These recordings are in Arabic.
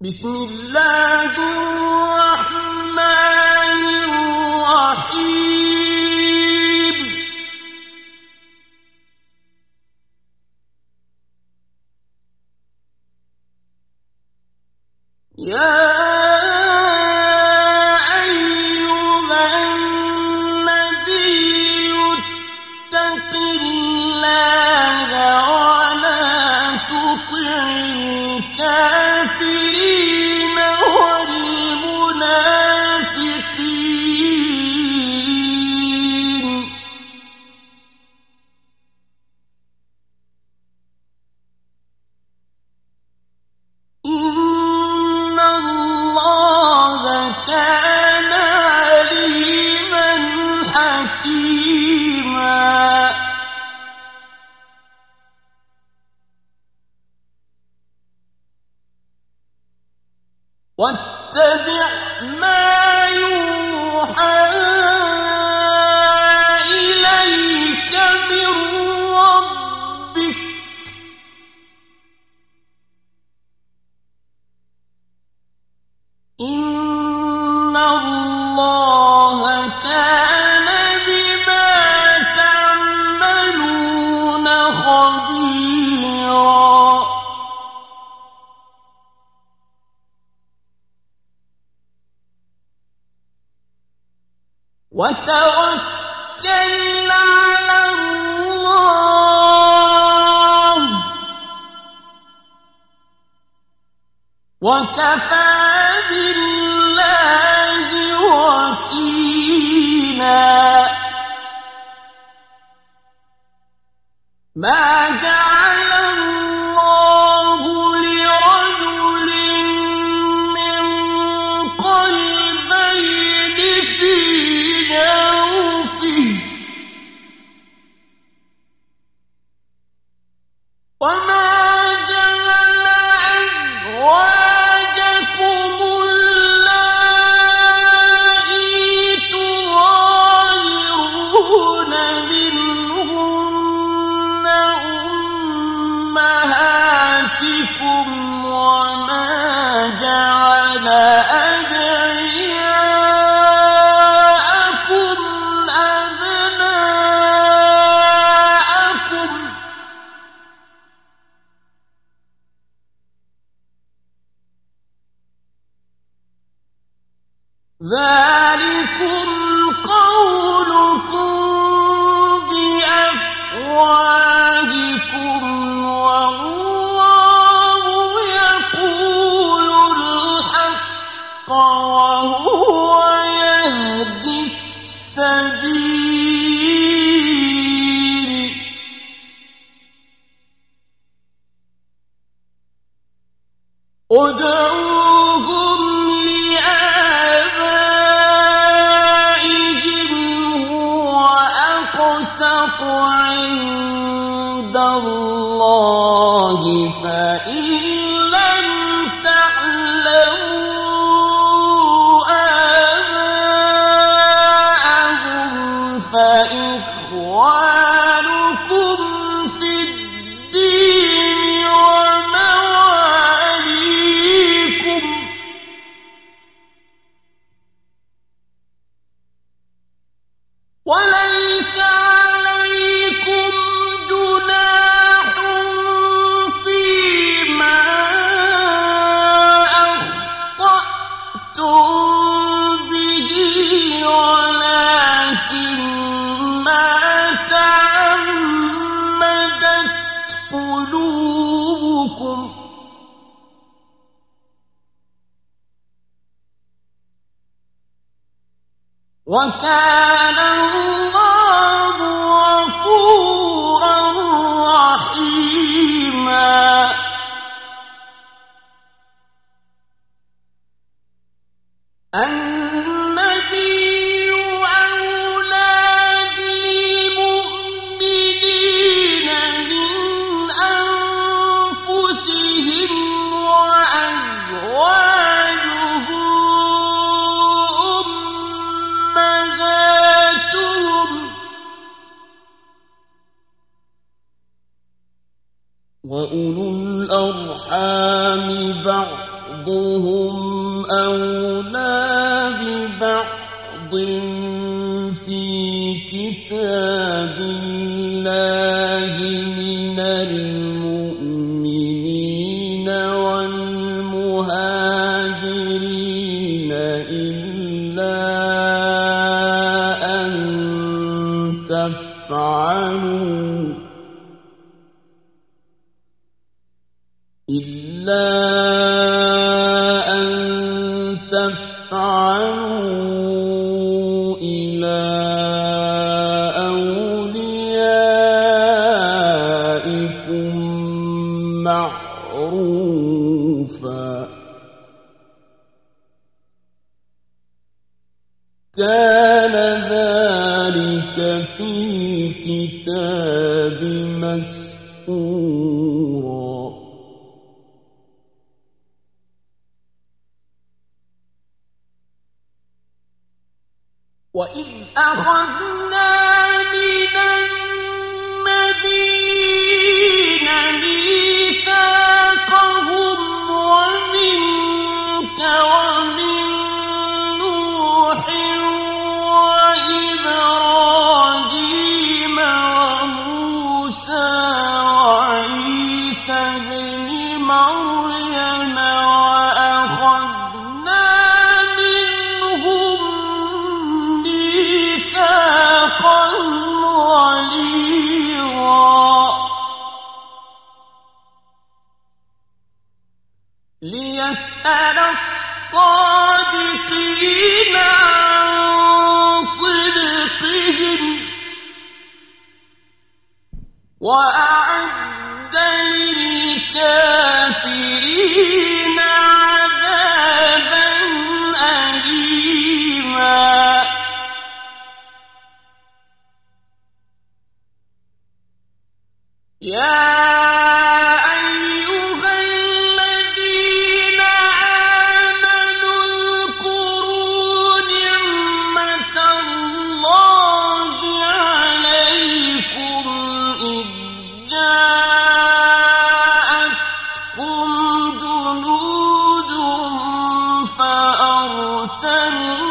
بسم الله ما جعل فأرسلنا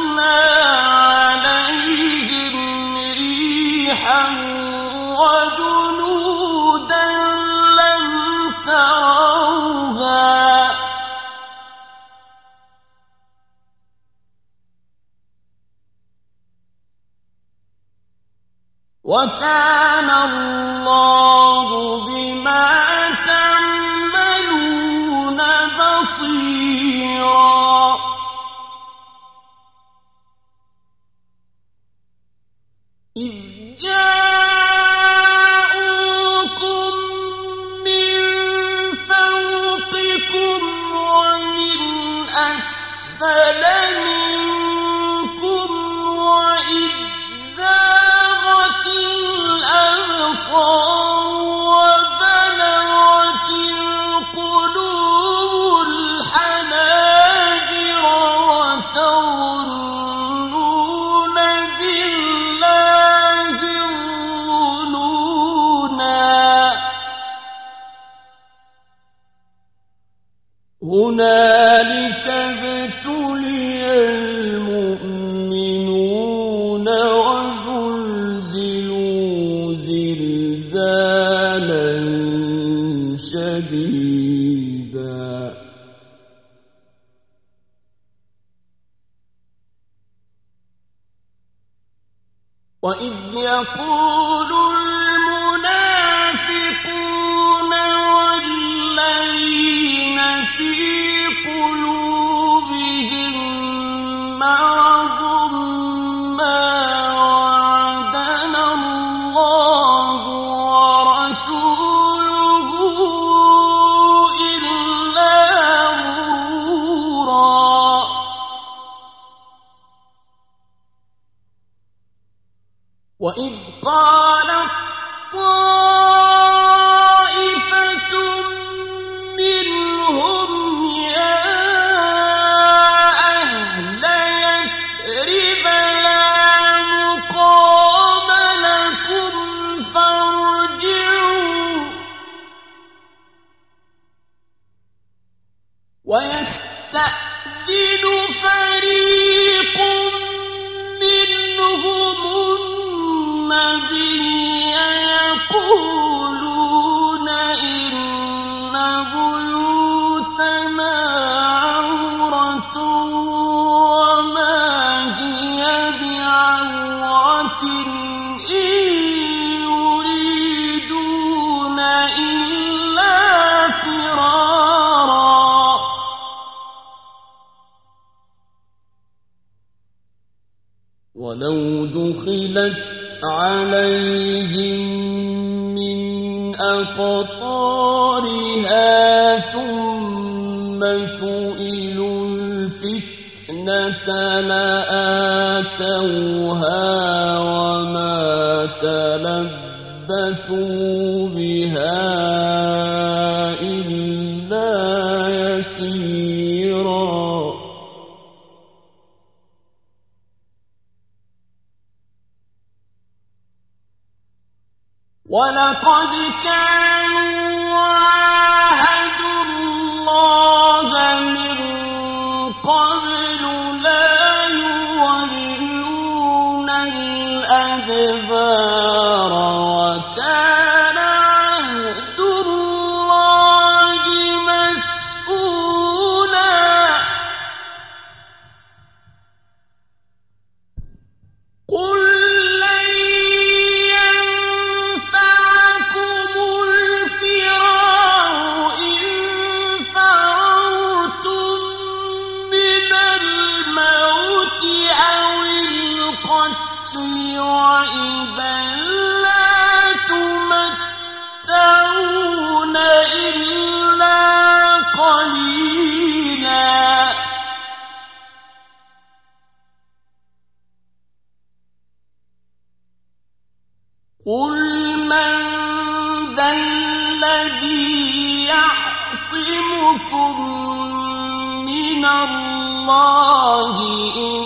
من الله إن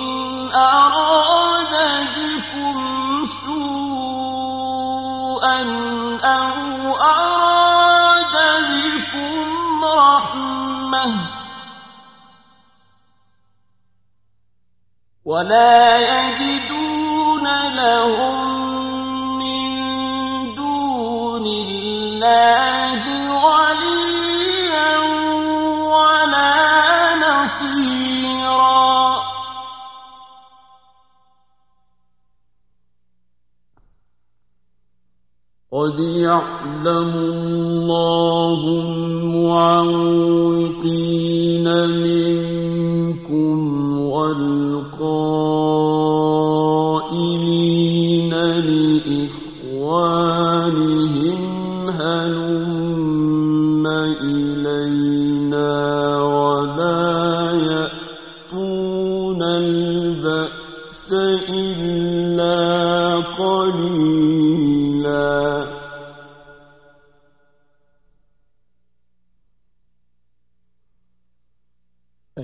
أراد بكم سوءا أو أراد بكم رحمة ولا يجدون لهم من دون الله قد يعلم الله المعوقين منكم والمعوقين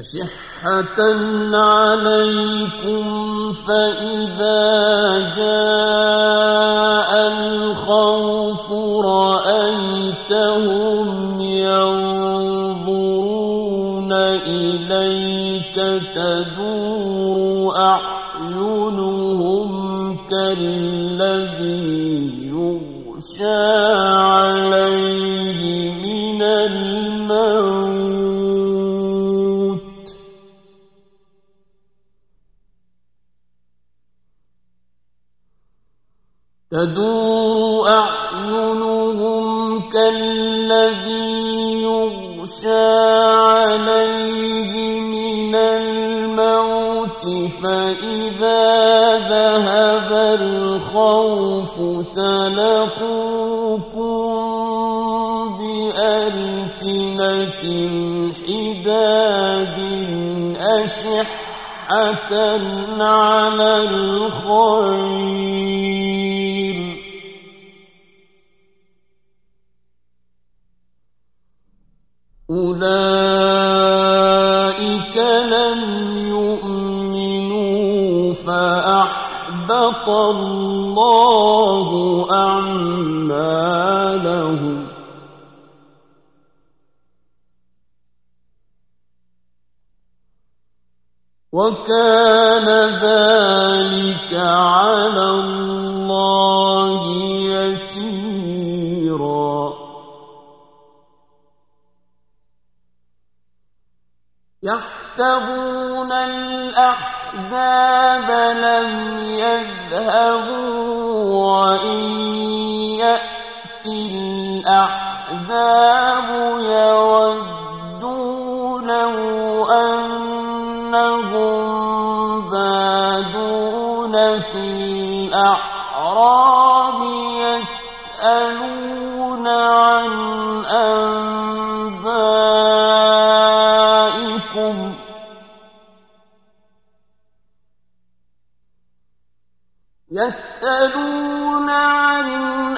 أشحة عليكم فإذا جاء سلقوكم بألسنة حداد أشحة على الخير أولئك أحبط الله أعمالهم. وكان ذلك على الله يسيرا. يحسبون الأحباب الأحزاب لم يذهبوا وإن يأتي الأحزاب يودوا لو أنهم يسألون عن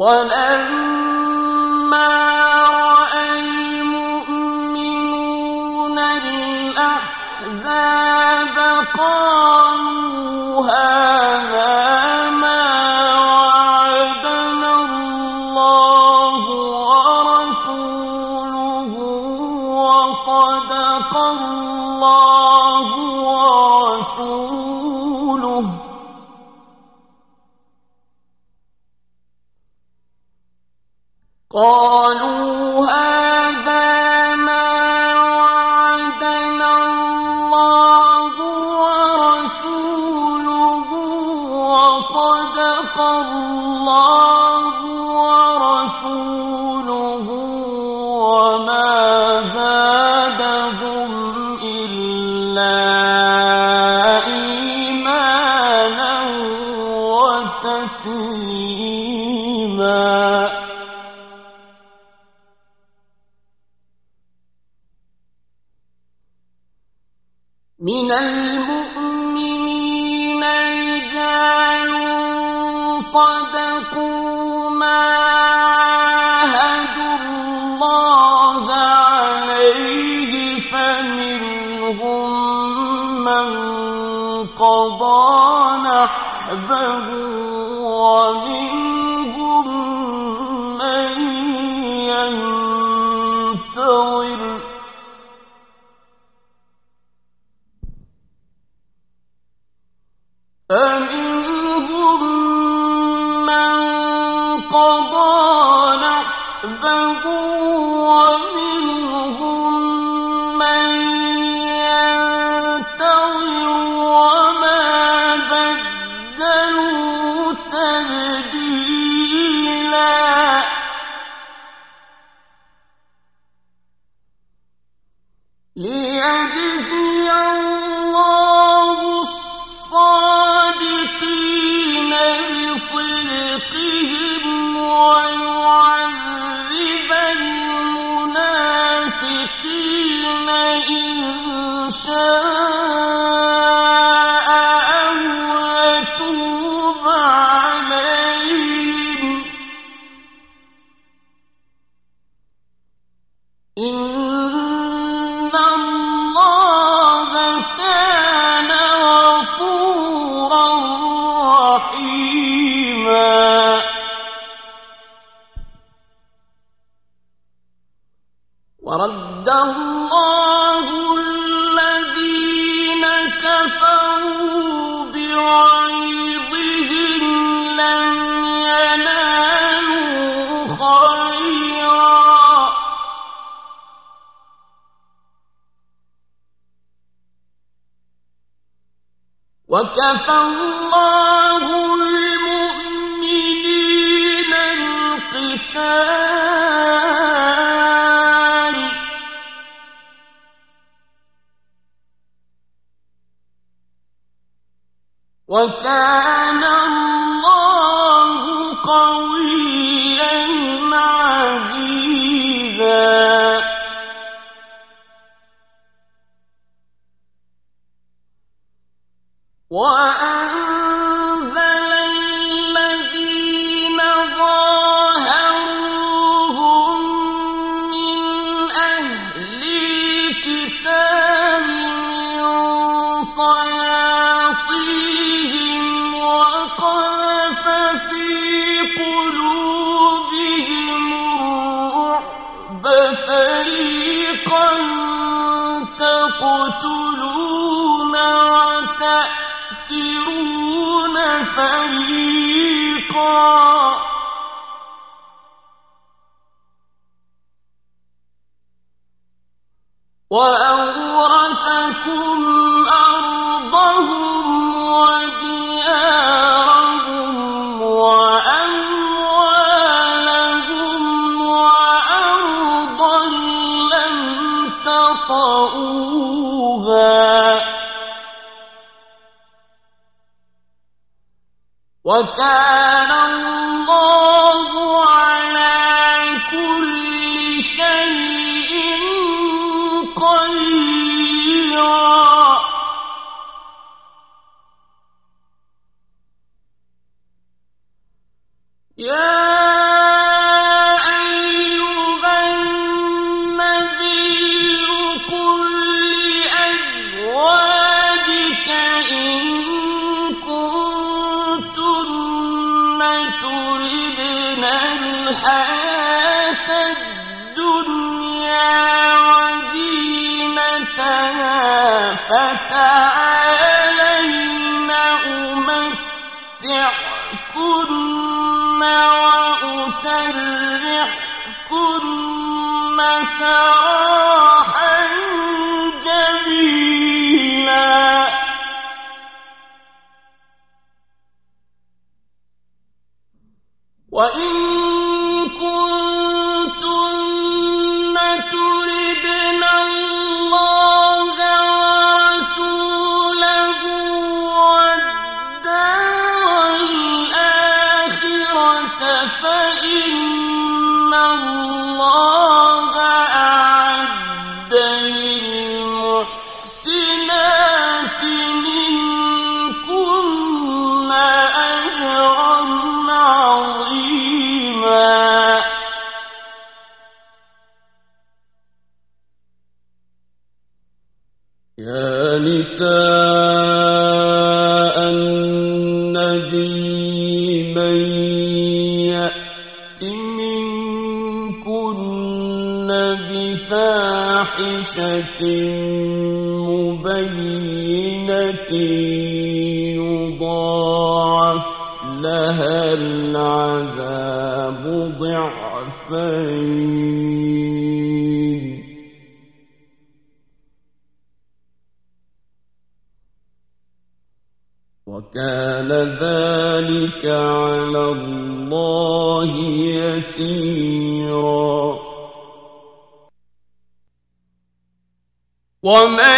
ولما رأى المؤمنون الأحزاب قالوا نحبه ومنهم من ينتظر فمنهم من قضى نحبه ومنهم إن وكفى الله فريقا ومن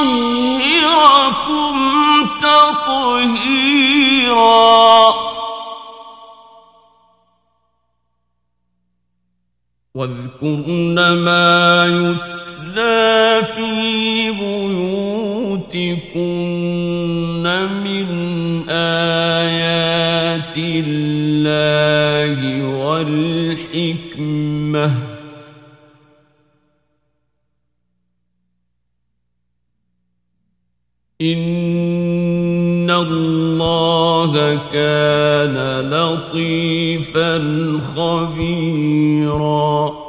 ويطهركم تطهيرا. واذكرن ما يتلى في بيوتكن من آيات الله والحكمة. إن الله كان لطيفا خبيرا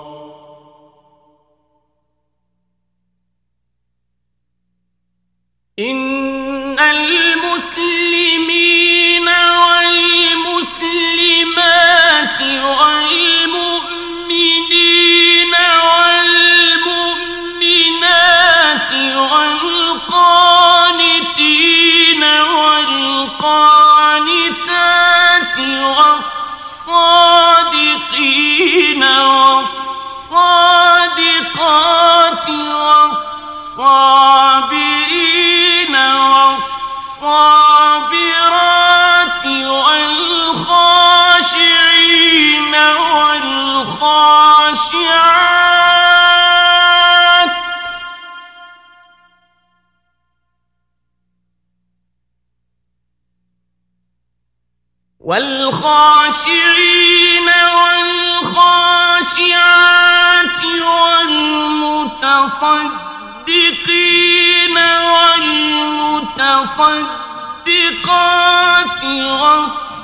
والقانتات والصادقين والصادقات والصابرين والصابرات والخاشعين والخاشعات والخاشعين والخاشعات والمتصدقين والمتصدقات والصائمين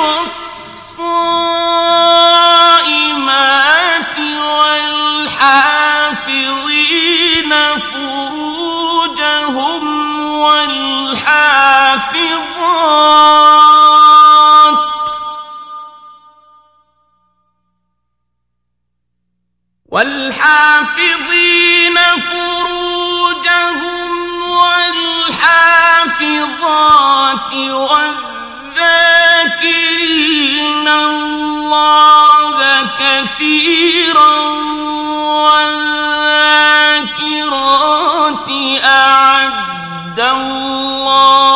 والصائمات والحافظات والحافظين فروجهم والحافظات والذاكرين الله كثيرا والذاكرات أعد الله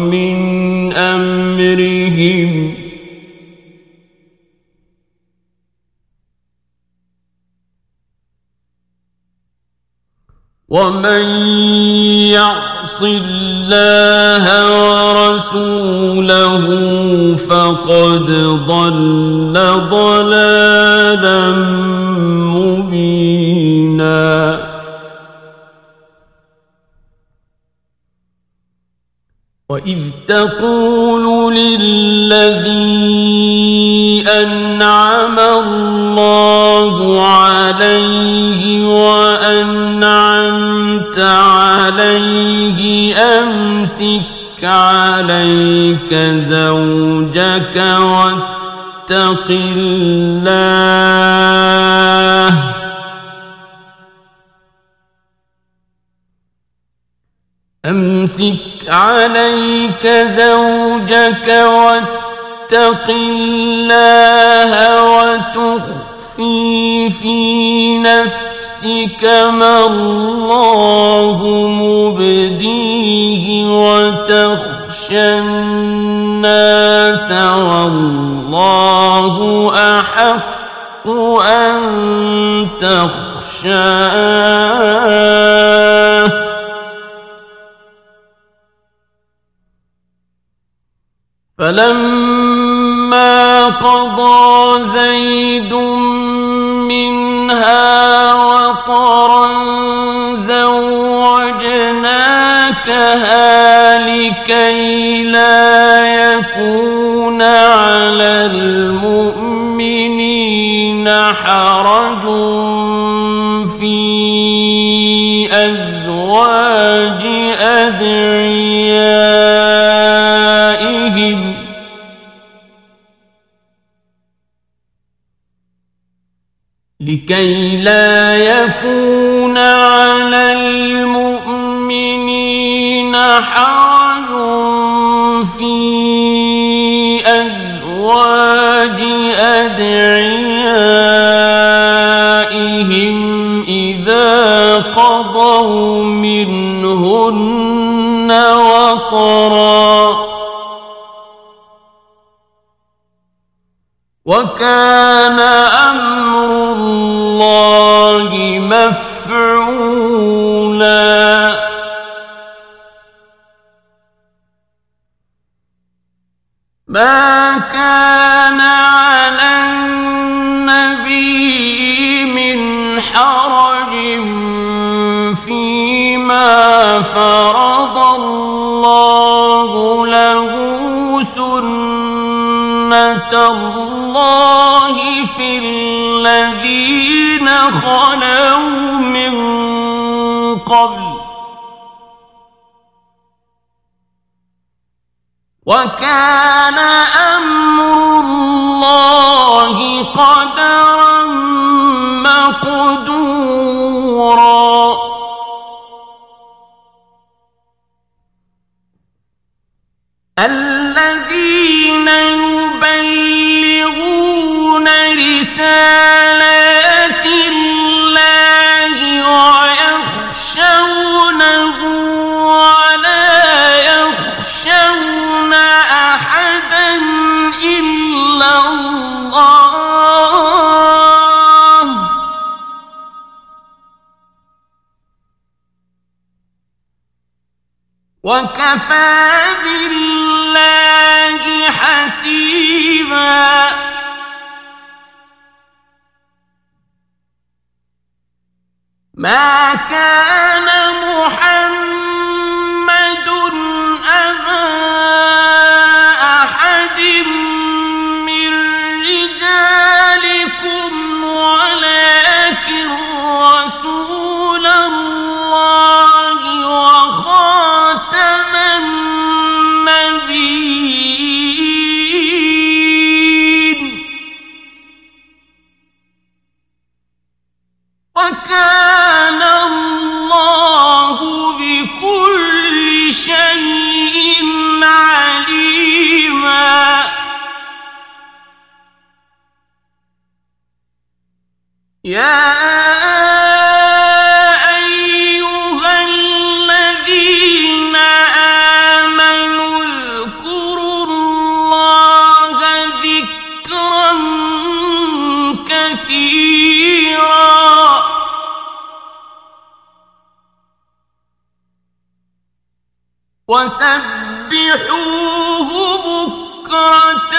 ومن يعص الله ورسوله فقد ضل ضلالا مبينا واذ تقول للذي انعم الله عليه وانعم أمسك عليك زوجك واتق الله. أمسك عليك زوجك واتق الله وتخفي في نفسك ما الله مبديه وتخشى الناس والله أحق أن تخشاه. فلما قضى زيد منها زوجناكها لكي لا يكون على المؤمنين حرج في أزواج أدعيائهم. لكي لا يكون على المؤمنين حرج في أزواج أدعيائهم إذا قضوا منهن وطرًا. وكان أمر الله مفعولا. ما كان على النبي من حرج فيما فرض الله له سنة الله في الذين خلوا من قبل. وكان أمر الله قدرا مقدورا. الذين وكفى بالله حسيبا. ما كان محمد يا أيها الذين آمنوا اذكروا الله ذكرا كثيرا. وسبحوه بكرة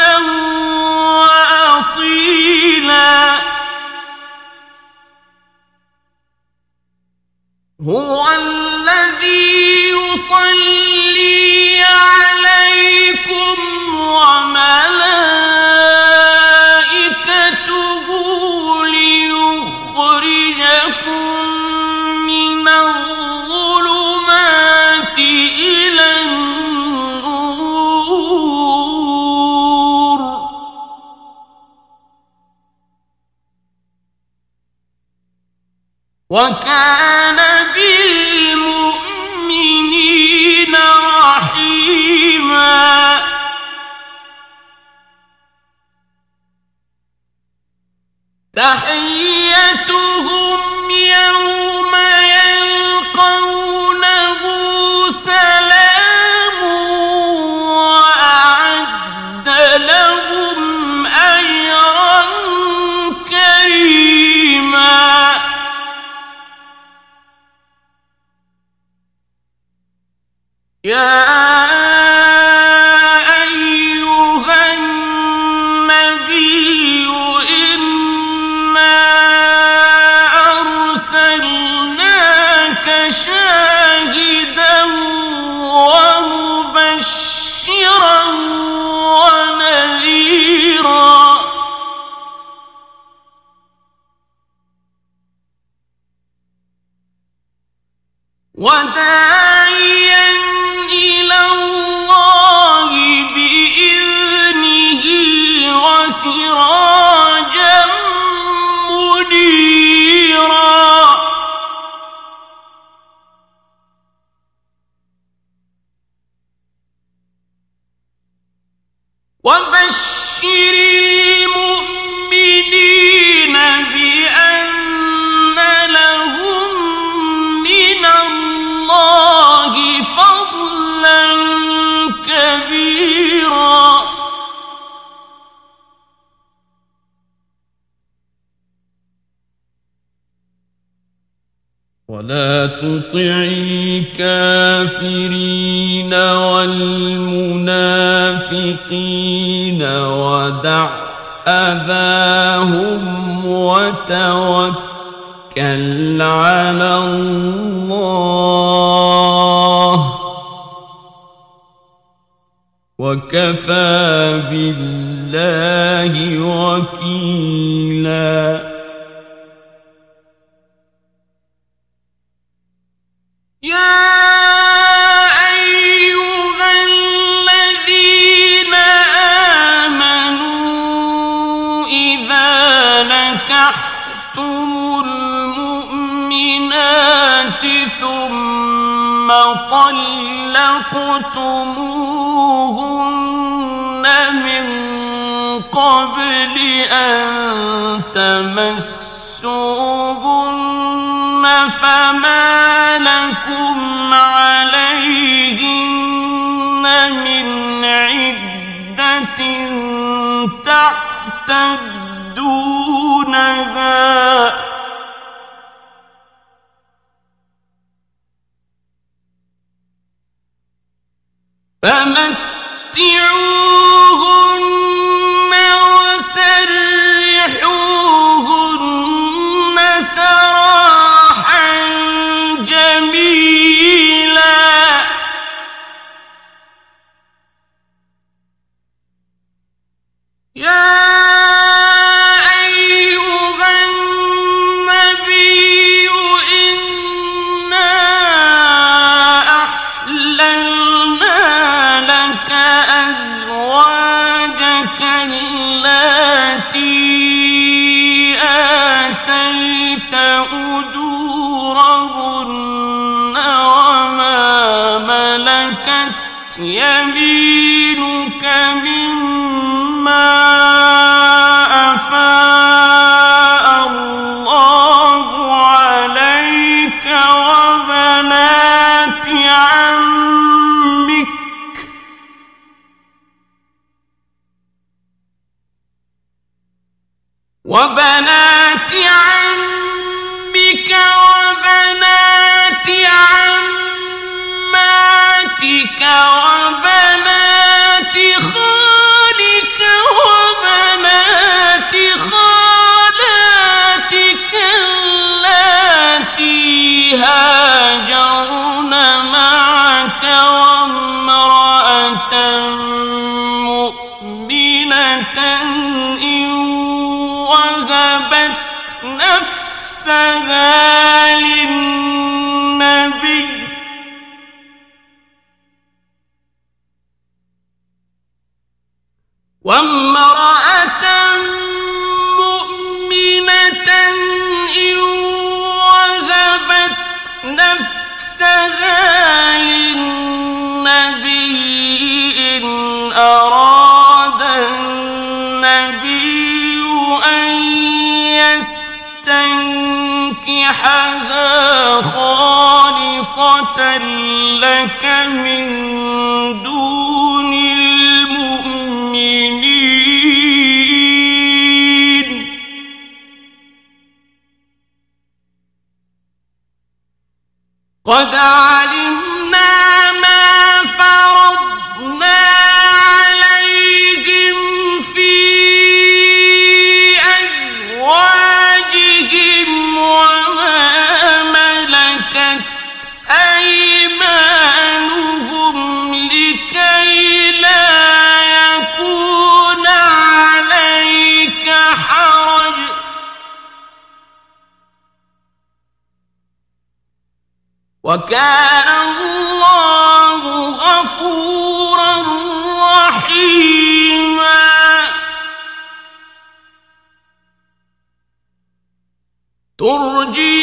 وكان بالمؤمنين رحيما. تحيتهم تطع الكافرين والمنافقين ودع أذاهم وتوكل على الله وكفى بالله وكيلا ثم طلقتموهن من قبل أن تمسوهن فما لكم عليهن من عدة تعتدونها فمتعوهن آتيت أجورهن وما ملكت يمينك ريحها خالصة لك من دون المؤمنين. قد علمت وكان الله غفورا رحيما. ترجي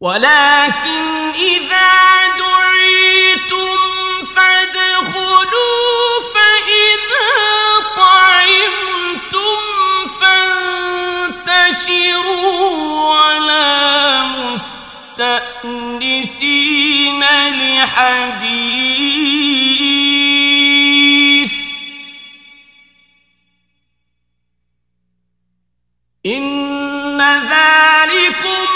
ولكن إذا دعيتم فادخلوا فإذا طعمتم فانتشروا ولا مستأنسين لحديث. إن ذلكم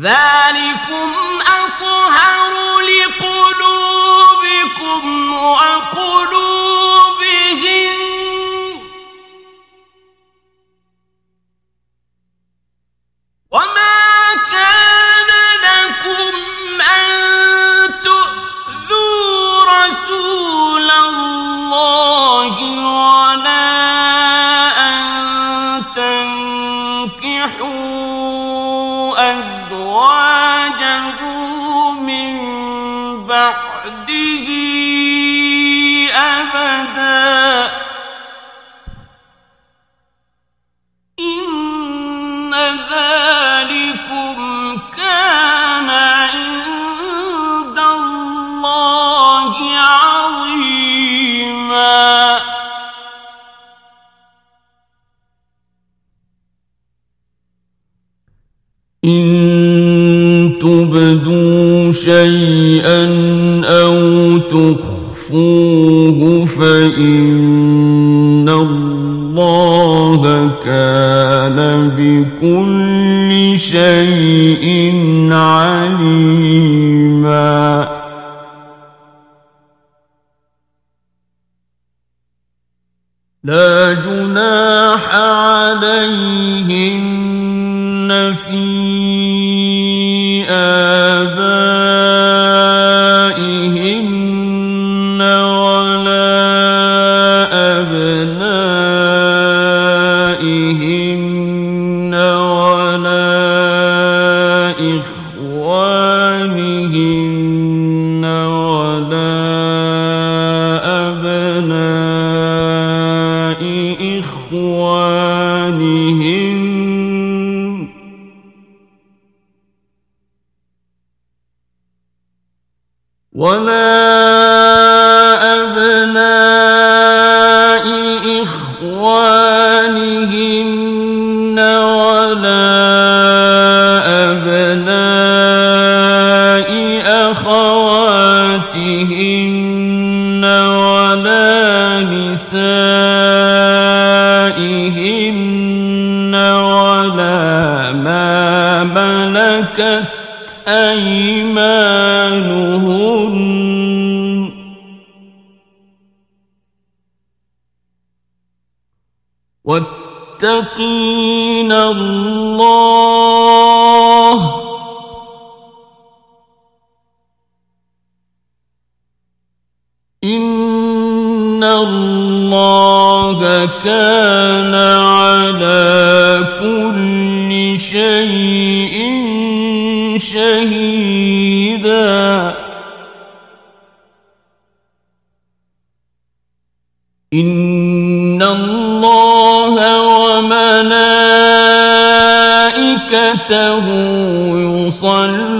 ذلكم شيئا أو تخفوه فإن الله كان بكل شيء عليما. لا جناح نسائهن ولا ما ملكت أيمانهن. واتقين الله الله كان على كل شيء شهيدا. إن الله وملائكته يصلون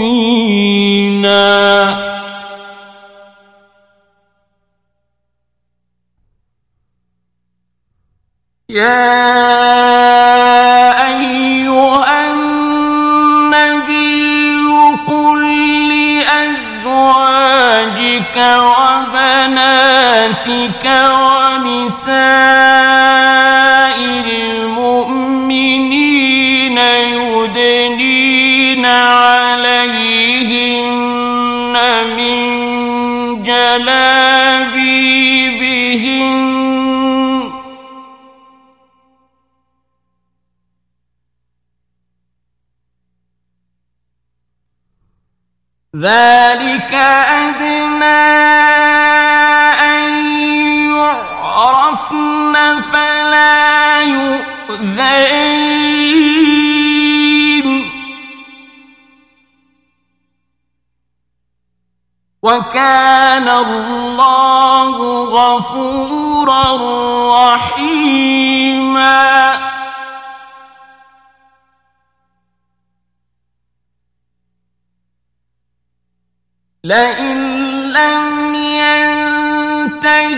مبينا. يا أيها النبي قل لأزواجك وبناتك ونسائك ذلك أدنى أن يعرفن فلا يؤذين. وكان الله غفورا رحيما. لئن لم ينتهي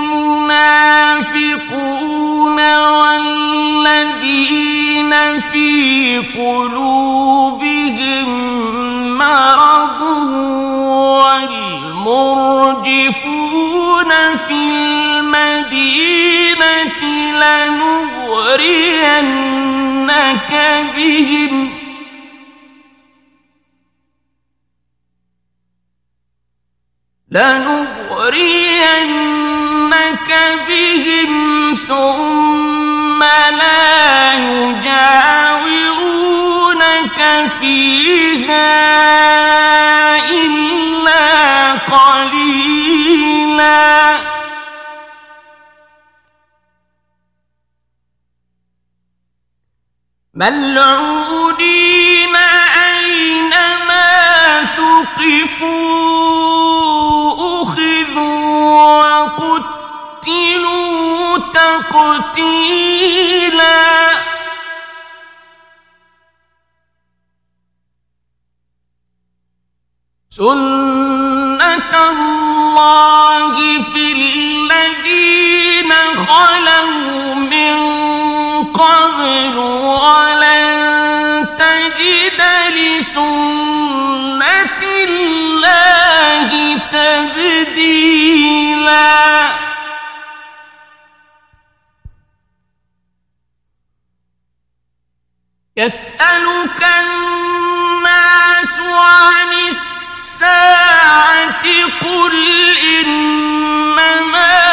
المنافقون والذين في قلوبهم مرض والمرجفون في المدينة لنغرينك بهم فيها إلا قليلا. ملعونين الله في الذين خلوا من قبل ولن تجد لسنة الله تبديلا يسألك الناس عن الساعة قل إنما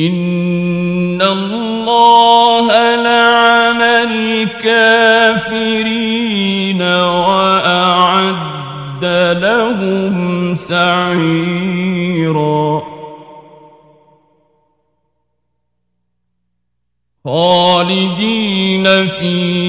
إن الله لعن الكافرين وأعد لهم سعيرا خالدين فيها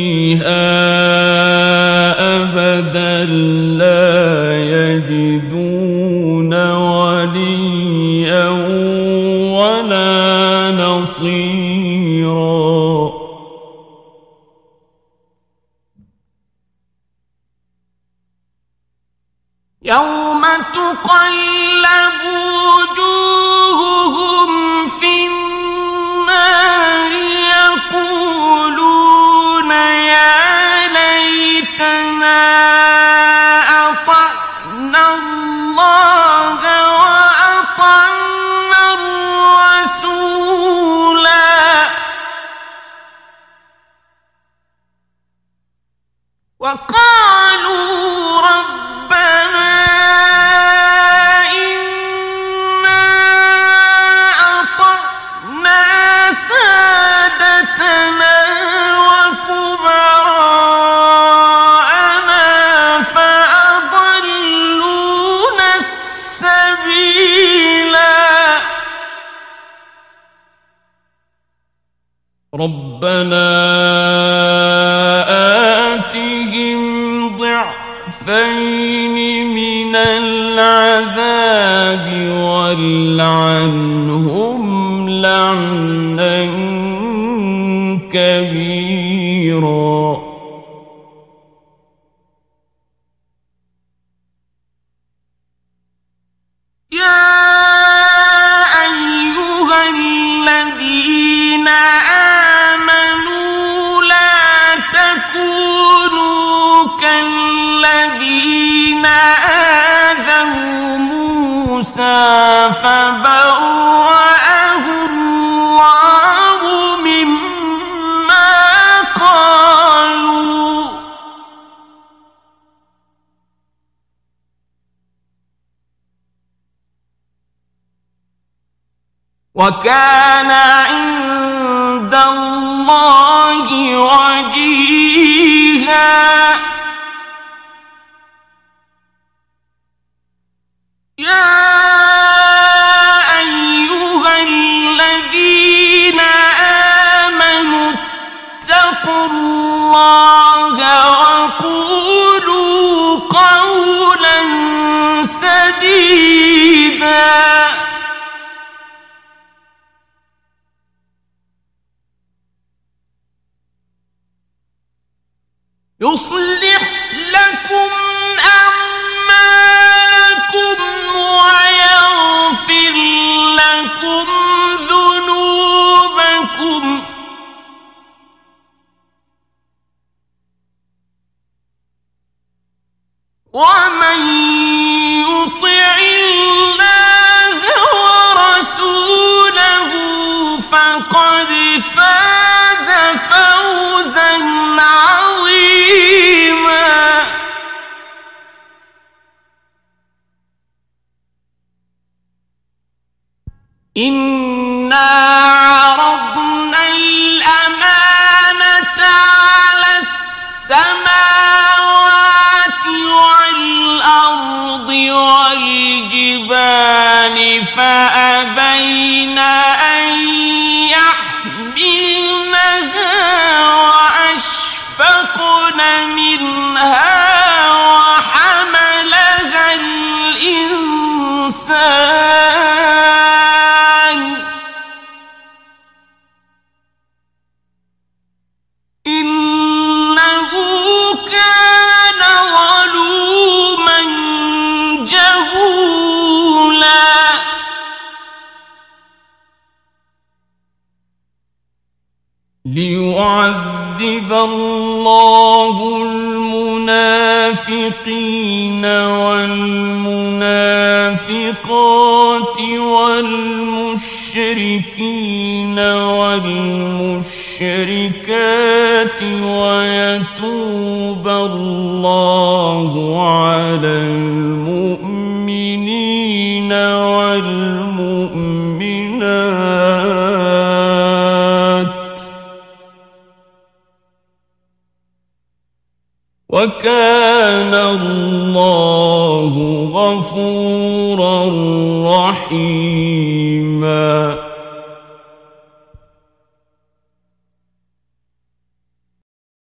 ضعفين وكان